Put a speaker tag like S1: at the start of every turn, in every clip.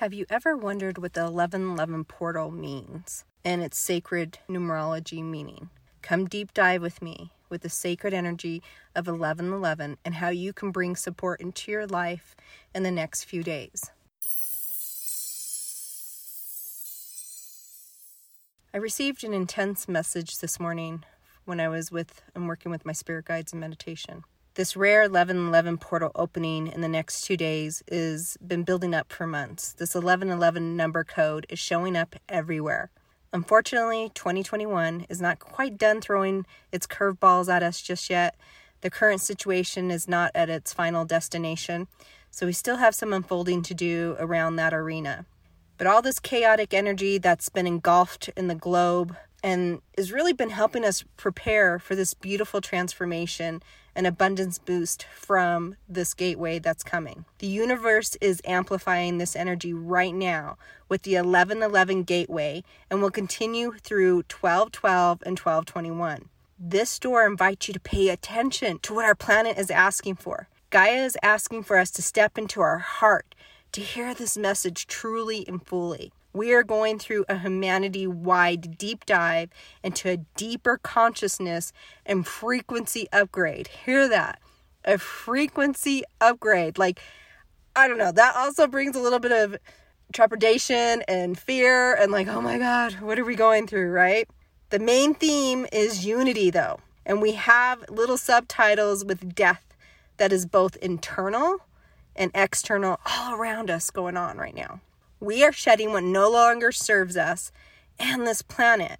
S1: Have you ever wondered what the 1111 portal means and its sacred numerology meaning? Come deep dive with me with the sacred energy of 1111 and how you can bring support into your life in the next few days. I received an intense message this morning when I was with and working with my spirit guides in meditation. This rare 1111 portal opening in the next two days is been building up for months. This 1111 number code is showing up everywhere. Unfortunately, 2021 is not quite done throwing its curveballs at us just yet. The current situation is not at its final destination, so we still have some unfolding to do around that arena. But all this chaotic energy that's been engulfed in the globe and has really been helping us prepare for this beautiful transformation and abundance boost from this gateway that's coming. The universe is amplifying this energy right now with the 1111 gateway and will continue through 1212 and 1221. This door invites you to pay attention to what our planet is asking for. Gaia is asking for us to step into our heart to hear this message truly and fully we are going through a humanity wide deep dive into a deeper consciousness and frequency upgrade. Hear that? A frequency upgrade. Like, I don't know, that also brings a little bit of trepidation and fear and, like, oh my God, what are we going through, right? The main theme is unity, though, and we have little subtitles with death that is both internal and external all around us going on right now. We are shedding what no longer serves us and this planet.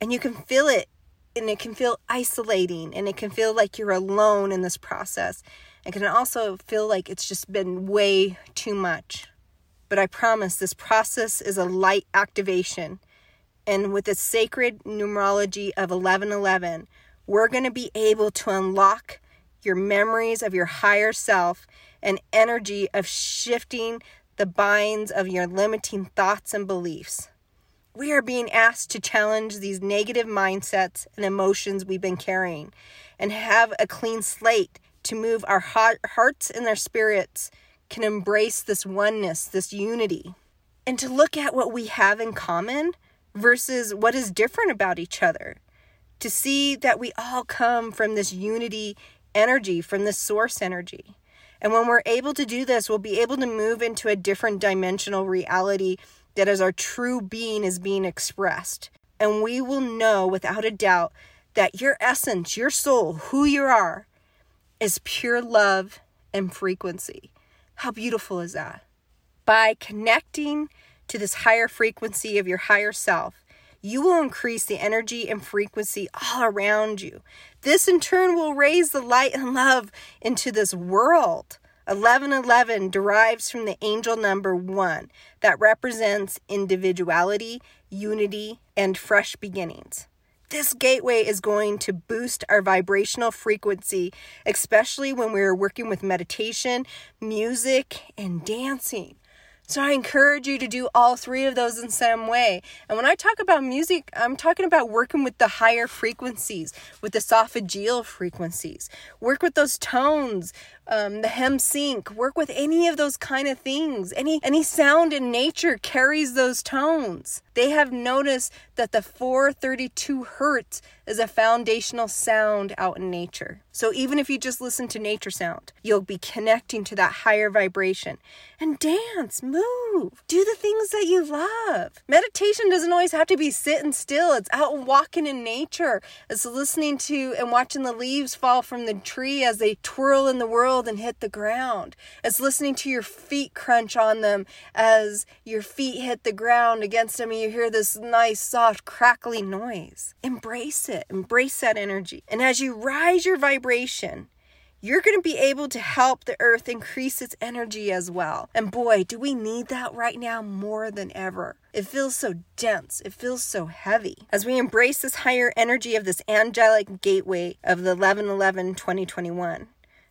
S1: And you can feel it, and it can feel isolating, and it can feel like you're alone in this process. It can also feel like it's just been way too much. But I promise this process is a light activation. And with the sacred numerology of 1111, we're going to be able to unlock your memories of your higher self and energy of shifting the binds of your limiting thoughts and beliefs. We are being asked to challenge these negative mindsets and emotions we've been carrying and have a clean slate to move our hearts and their spirits can embrace this oneness, this unity, and to look at what we have in common versus what is different about each other. To see that we all come from this unity energy, from this source energy. And when we're able to do this, we'll be able to move into a different dimensional reality that as our true being is being expressed. And we will know without a doubt that your essence, your soul, who you are, is pure love and frequency. How beautiful is that? By connecting to this higher frequency of your higher self, you will increase the energy and frequency all around you. This in turn will raise the light and love into this world. 1111 derives from the angel number 1 that represents individuality, unity, and fresh beginnings. This gateway is going to boost our vibrational frequency, especially when we're working with meditation, music, and dancing. So I encourage you to do all three of those in some way. And when I talk about music, I'm talking about working with the higher frequencies, with the solfeggio frequencies. Work with those tones, um, the hem sync. Work with any of those kind of things. Any any sound in nature carries those tones. They have noticed that the 432 hertz is a foundational sound out in nature. So even if you just listen to nature sound, you'll be connecting to that higher vibration. And dance, move, do the things that you love. Meditation doesn't always have to be sitting still, it's out walking in nature. It's listening to and watching the leaves fall from the tree as they twirl in the world and hit the ground. It's listening to your feet crunch on them as your feet hit the ground against them and you hear this nice, soft, crackly noise. Embrace it, embrace that energy. And as you rise your vibration, you're going to be able to help the earth increase its energy as well. And boy, do we need that right now more than ever. It feels so dense, it feels so heavy. As we embrace this higher energy of this angelic gateway of the 11 11 2021,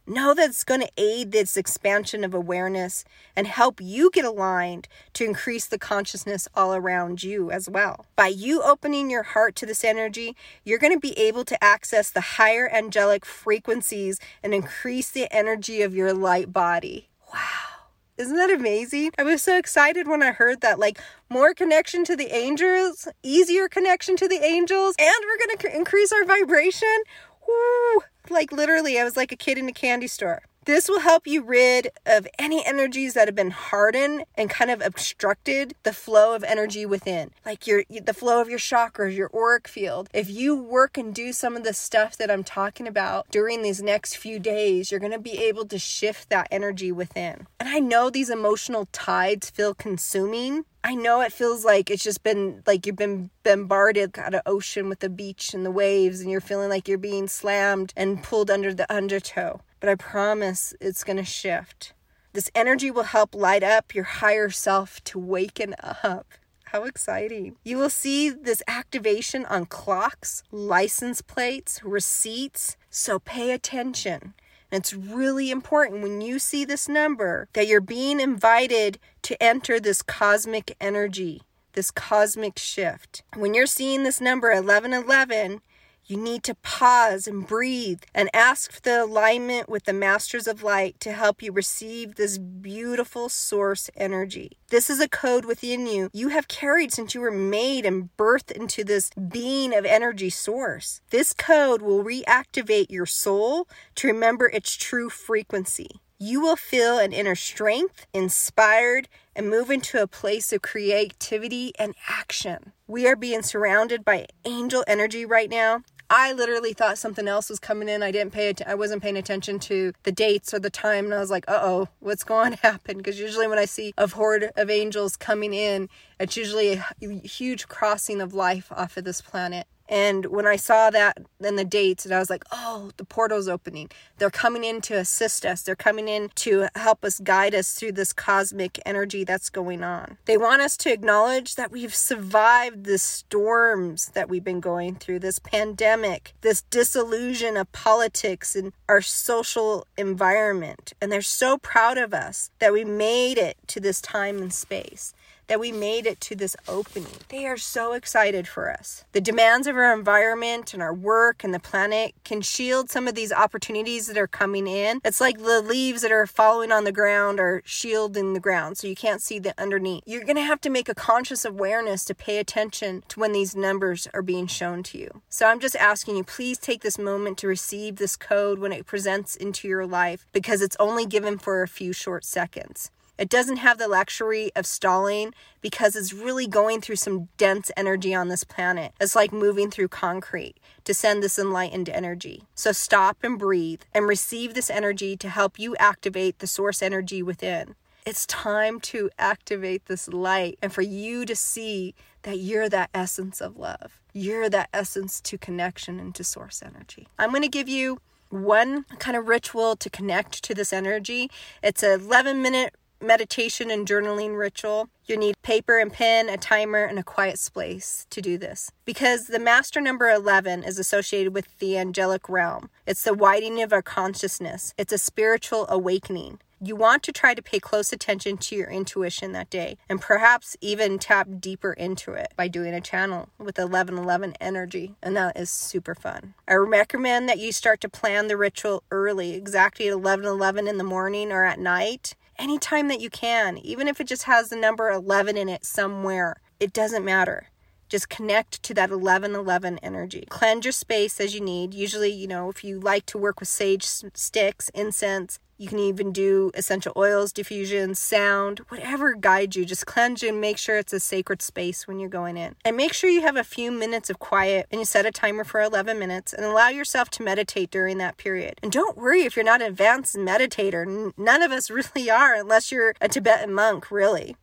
S1: Know that it's going to aid this expansion of awareness and help you get aligned to increase the consciousness all around you as well. By you opening your heart to this energy, you're going to be able to access the higher angelic frequencies and increase the energy of your light body. Wow. Isn't that amazing? I was so excited when I heard that. Like, more connection to the angels, easier connection to the angels, and we're going to increase our vibration. Woo! Like, literally, I was like a kid in a candy store. This will help you rid of any energies that have been hardened and kind of obstructed the flow of energy within, like your the flow of your chakras, your auric field. If you work and do some of the stuff that I'm talking about during these next few days, you're going to be able to shift that energy within. And I know these emotional tides feel consuming, I know it feels like it's just been like you've been bombarded kind of ocean with the beach and the waves, and you're feeling like you're being slammed and pulled under the undertow. But I promise it's going to shift. This energy will help light up your higher self to waken up. How exciting. You will see this activation on clocks, license plates, receipts, so pay attention. And it's really important when you see this number that you're being invited to enter this cosmic energy, this cosmic shift. When you're seeing this number 1111, you need to pause and breathe and ask for the alignment with the Masters of Light to help you receive this beautiful source energy. This is a code within you you have carried since you were made and birthed into this being of energy source. This code will reactivate your soul to remember its true frequency. You will feel an inner strength, inspired, and move into a place of creativity and action. We are being surrounded by angel energy right now, I literally thought something else was coming in. I didn't pay. I wasn't paying attention to the dates or the time, and I was like, "Uh oh, what's going to happen?" Because usually when I see a horde of angels coming in, it's usually a huge crossing of life off of this planet. And when I saw that and the dates, and I was like, oh, the portal's opening. They're coming in to assist us. They're coming in to help us guide us through this cosmic energy that's going on. They want us to acknowledge that we've survived the storms that we've been going through, this pandemic, this disillusion of politics and our social environment. And they're so proud of us that we made it to this time and space that we made it to this opening. They are so excited for us. The demands of our environment and our work and the planet can shield some of these opportunities that are coming in. It's like the leaves that are falling on the ground are shielding the ground so you can't see the underneath. You're going to have to make a conscious awareness to pay attention to when these numbers are being shown to you. So I'm just asking you, please take this moment to receive this code when it presents into your life because it's only given for a few short seconds. It doesn't have the luxury of stalling because it's really going through some dense energy on this planet. It's like moving through concrete to send this enlightened energy. So stop and breathe and receive this energy to help you activate the source energy within. It's time to activate this light and for you to see that you're that essence of love. You're that essence to connection and to source energy. I'm going to give you one kind of ritual to connect to this energy. It's an 11 minute meditation and journaling ritual, you need paper and pen, a timer, and a quiet space to do this. Because the master number 11 is associated with the angelic realm. It's the widening of our consciousness, it's a spiritual awakening. You want to try to pay close attention to your intuition that day and perhaps even tap deeper into it by doing a channel with 1111 energy. And that is super fun. I recommend that you start to plan the ritual early, exactly at 1111 in the morning or at night anytime that you can, even if it just has the number 11 in it somewhere. It doesn't matter. Just connect to that 1111 energy. Cleanse your space as you need. Usually, you know, if you like to work with sage sticks, incense, you can even do essential oils, diffusion, sound, whatever guides you. Just cleanse and make sure it's a sacred space when you're going in. And make sure you have a few minutes of quiet and you set a timer for 11 minutes and allow yourself to meditate during that period. And don't worry if you're not an advanced meditator. None of us really are unless you're a Tibetan monk, really.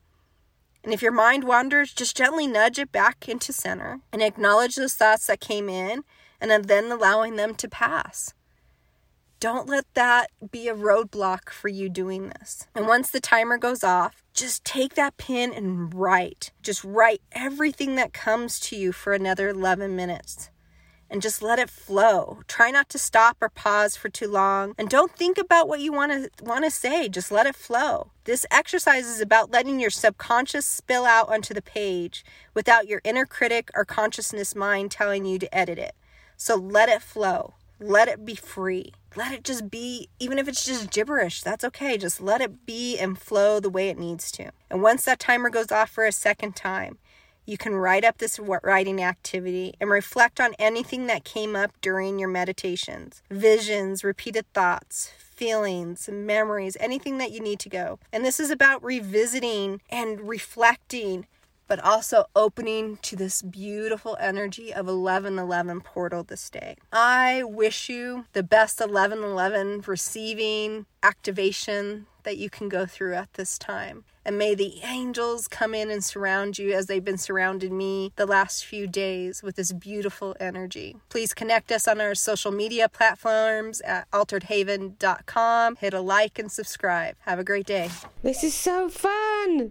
S1: And if your mind wanders, just gently nudge it back into center and acknowledge those thoughts that came in and then allowing them to pass. Don't let that be a roadblock for you doing this. And once the timer goes off, just take that pen and write. Just write everything that comes to you for another 11 minutes. And just let it flow. Try not to stop or pause for too long. And don't think about what you want to want to say. Just let it flow. This exercise is about letting your subconscious spill out onto the page without your inner critic or consciousness mind telling you to edit it. So let it flow. Let it be free. Let it just be, even if it's just gibberish, that's okay. Just let it be and flow the way it needs to. And once that timer goes off for a second time, you can write up this writing activity and reflect on anything that came up during your meditations visions, repeated thoughts, feelings, memories, anything that you need to go. And this is about revisiting and reflecting but also opening to this beautiful energy of 1111 portal this day. I wish you the best 1111 receiving activation that you can go through at this time. And may the angels come in and surround you as they've been surrounding me the last few days with this beautiful energy. Please connect us on our social media platforms at alteredhaven.com. Hit a like and subscribe. Have a great day.
S2: This is so fun.